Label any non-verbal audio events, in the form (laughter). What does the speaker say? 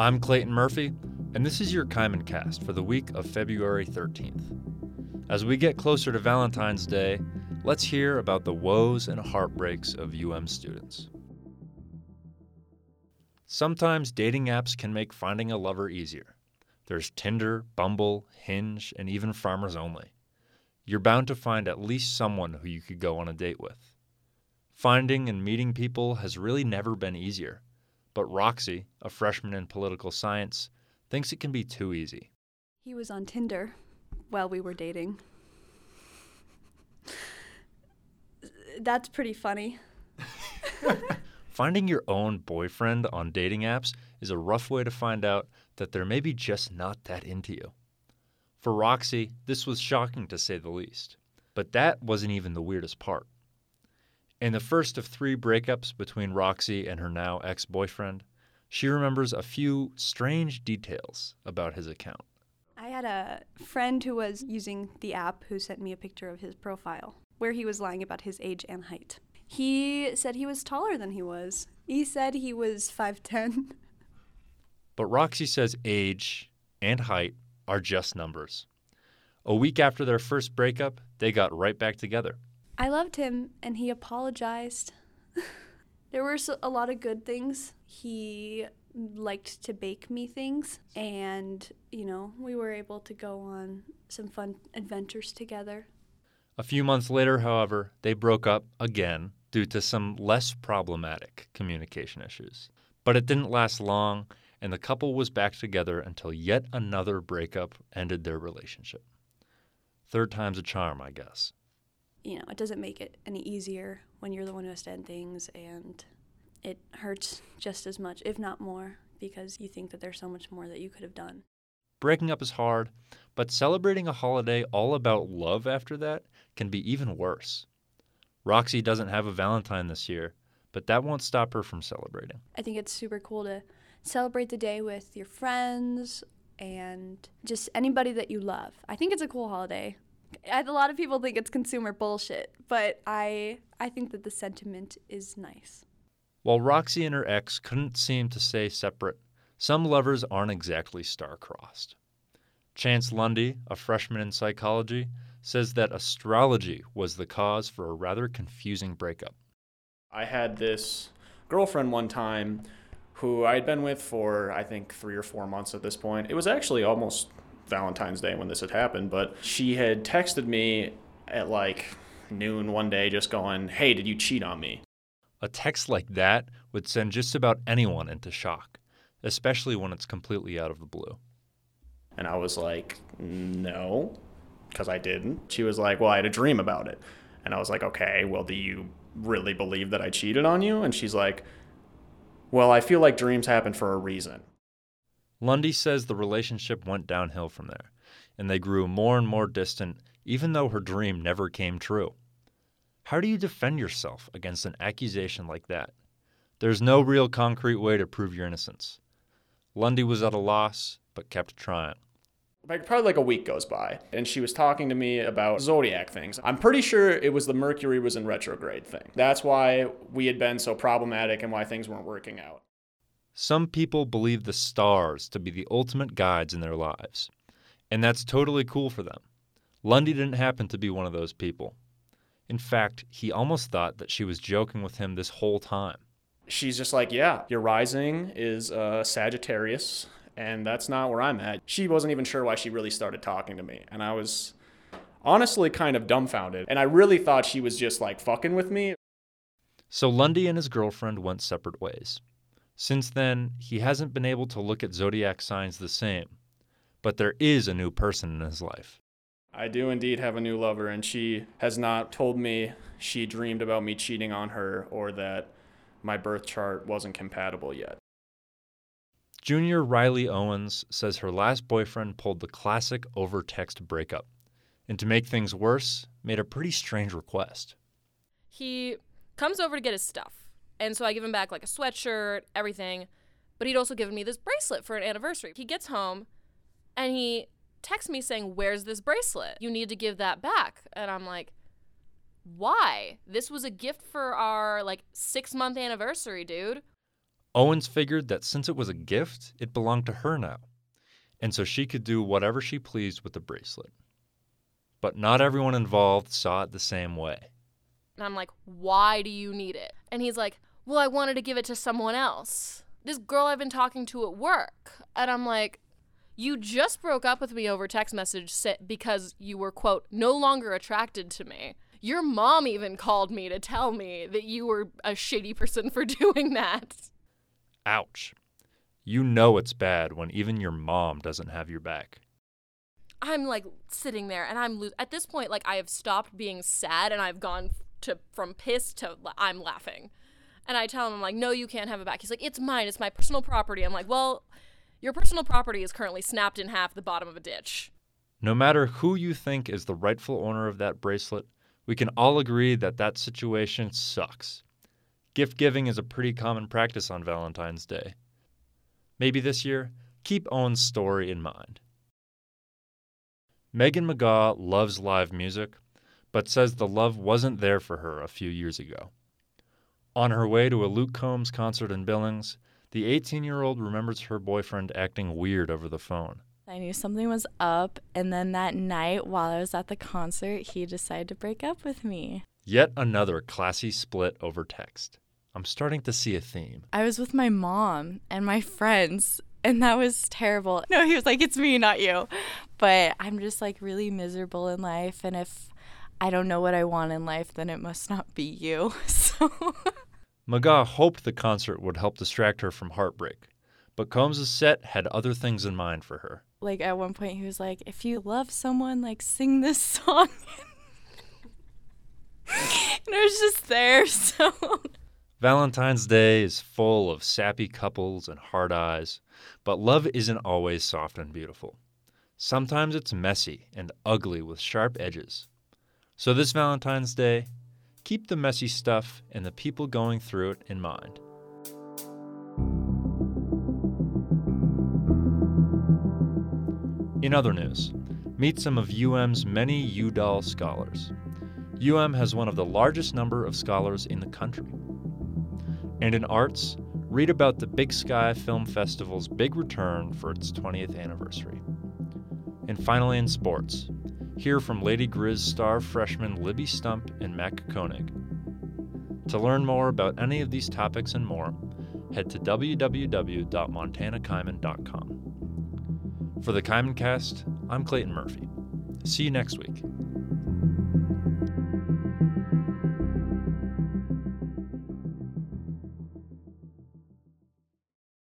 I'm Clayton Murphy, and this is your Kaimin cast for the week of February 13th. As we get closer to Valentine's Day, let's hear about the woes and heartbreaks of UM students. Sometimes dating apps can make finding a lover easier. There's Tinder, Bumble, Hinge, and even Farmers Only. You're bound to find at least someone who you could go on a date with. Finding and meeting people has really never been easier, but Roxy, a freshman in political science, thinks it can be too easy. He was on Tinder while we were dating. That's pretty funny. (laughs) Finding your own boyfriend on dating apps is a rough way to find out that they're maybe just not that into you. For Roxy, this was shocking to say the least. But that wasn't even the weirdest part. In the first of three breakups between Roxy and her now ex boyfriend, she remembers a few strange details about his account. I had a friend who was using the app who sent me a picture of his profile where he was lying about his age and height. He said he was taller than he was. He said he was 5'10. But Roxy says age and height are just numbers. A week after their first breakup, they got right back together. I loved him and he apologized. (laughs) there were a lot of good things. He liked to bake me things and, you know, we were able to go on some fun adventures together. A few months later, however, they broke up again due to some less problematic communication issues. But it didn't last long, and the couple was back together until yet another breakup ended their relationship. Third time's a charm, I guess. You know, it doesn't make it any easier when you're the one who has to end things, and it hurts just as much, if not more, because you think that there's so much more that you could have done. Breaking up is hard, but celebrating a holiday all about love after that can be even worse. Roxy doesn't have a Valentine this year, but that won't stop her from celebrating. I think it's super cool to celebrate the day with your friends and just anybody that you love. I think it's a cool holiday. A lot of people think it's consumer bullshit, but I I think that the sentiment is nice. While Roxy and her ex couldn't seem to stay separate, some lovers aren't exactly star-crossed. Chance Lundy, a freshman in psychology, says that astrology was the cause for a rather confusing breakup. I had this girlfriend one time who I had been with for, I think, three or four months at this point. It was actually almost Valentine's Day when this had happened, but she had texted me at like noon one day just going, Hey, did you cheat on me? A text like that would send just about anyone into shock, especially when it's completely out of the blue. And I was like, No, because I didn't. She was like, Well, I had a dream about it. And I was like, Okay, well, do you really believe that I cheated on you? And she's like, Well, I feel like dreams happen for a reason. Lundy says the relationship went downhill from there, and they grew more and more distant, even though her dream never came true. How do you defend yourself against an accusation like that? There's no real concrete way to prove your innocence. Lundy was at a loss, but kept trying like probably like a week goes by and she was talking to me about zodiac things i'm pretty sure it was the mercury was in retrograde thing that's why we had been so problematic and why things weren't working out some people believe the stars to be the ultimate guides in their lives and that's totally cool for them lundy didn't happen to be one of those people in fact he almost thought that she was joking with him this whole time she's just like yeah your rising is uh, sagittarius and that's not where I'm at. She wasn't even sure why she really started talking to me, and I was honestly kind of dumbfounded. And I really thought she was just like fucking with me. So Lundy and his girlfriend went separate ways. Since then, he hasn't been able to look at zodiac signs the same, but there is a new person in his life. I do indeed have a new lover, and she has not told me she dreamed about me cheating on her or that my birth chart wasn't compatible yet. Junior Riley Owens says her last boyfriend pulled the classic over text breakup, and to make things worse, made a pretty strange request. He comes over to get his stuff, and so I give him back like a sweatshirt, everything, but he'd also given me this bracelet for an anniversary. He gets home, and he texts me saying, Where's this bracelet? You need to give that back. And I'm like, Why? This was a gift for our like six month anniversary, dude. Owens figured that since it was a gift, it belonged to her now, and so she could do whatever she pleased with the bracelet. But not everyone involved saw it the same way. And I'm like, why do you need it? And he's like, well, I wanted to give it to someone else. This girl I've been talking to at work. And I'm like, you just broke up with me over text message because you were, quote, no longer attracted to me. Your mom even called me to tell me that you were a shady person for (laughs) doing that. Ouch. You know it's bad when even your mom doesn't have your back. I'm like sitting there and I'm lo- at this point like I have stopped being sad and I've gone to from pissed to I'm laughing. And I tell him I'm like, "No, you can't have it back." He's like, "It's mine. It's my personal property." I'm like, "Well, your personal property is currently snapped in half at the bottom of a ditch." No matter who you think is the rightful owner of that bracelet, we can all agree that that situation sucks. Gift giving is a pretty common practice on Valentine's Day. Maybe this year, keep Owens' story in mind. Megan McGaw loves live music, but says the love wasn't there for her a few years ago. On her way to a Luke Combs concert in Billings, the 18 year old remembers her boyfriend acting weird over the phone. I knew something was up, and then that night while I was at the concert, he decided to break up with me. Yet another classy split over text. I'm starting to see a theme. I was with my mom and my friends, and that was terrible. (laughs) No, he was like, It's me, not you. But I'm just like really miserable in life, and if I don't know what I want in life, then it must not be you. (laughs) So. (laughs) McGaw hoped the concert would help distract her from heartbreak, but Combs' set had other things in mind for her. Like at one point, he was like, "If you love someone, like sing this song." (laughs) and I was just there, (laughs) so. Valentine's Day is full of sappy couples and hard eyes, but love isn't always soft and beautiful. Sometimes it's messy and ugly with sharp edges. So, this Valentine's Day, keep the messy stuff and the people going through it in mind. In other news, meet some of UM's many Udall scholars. UM has one of the largest number of scholars in the country. And in arts, read about the Big Sky Film Festival's big return for its 20th anniversary. And finally, in sports, hear from Lady Griz star freshmen Libby Stump and Mac Koenig. To learn more about any of these topics and more, head to www.montanakaimin.com. For the Kaimincast, I'm Clayton Murphy. See you next week.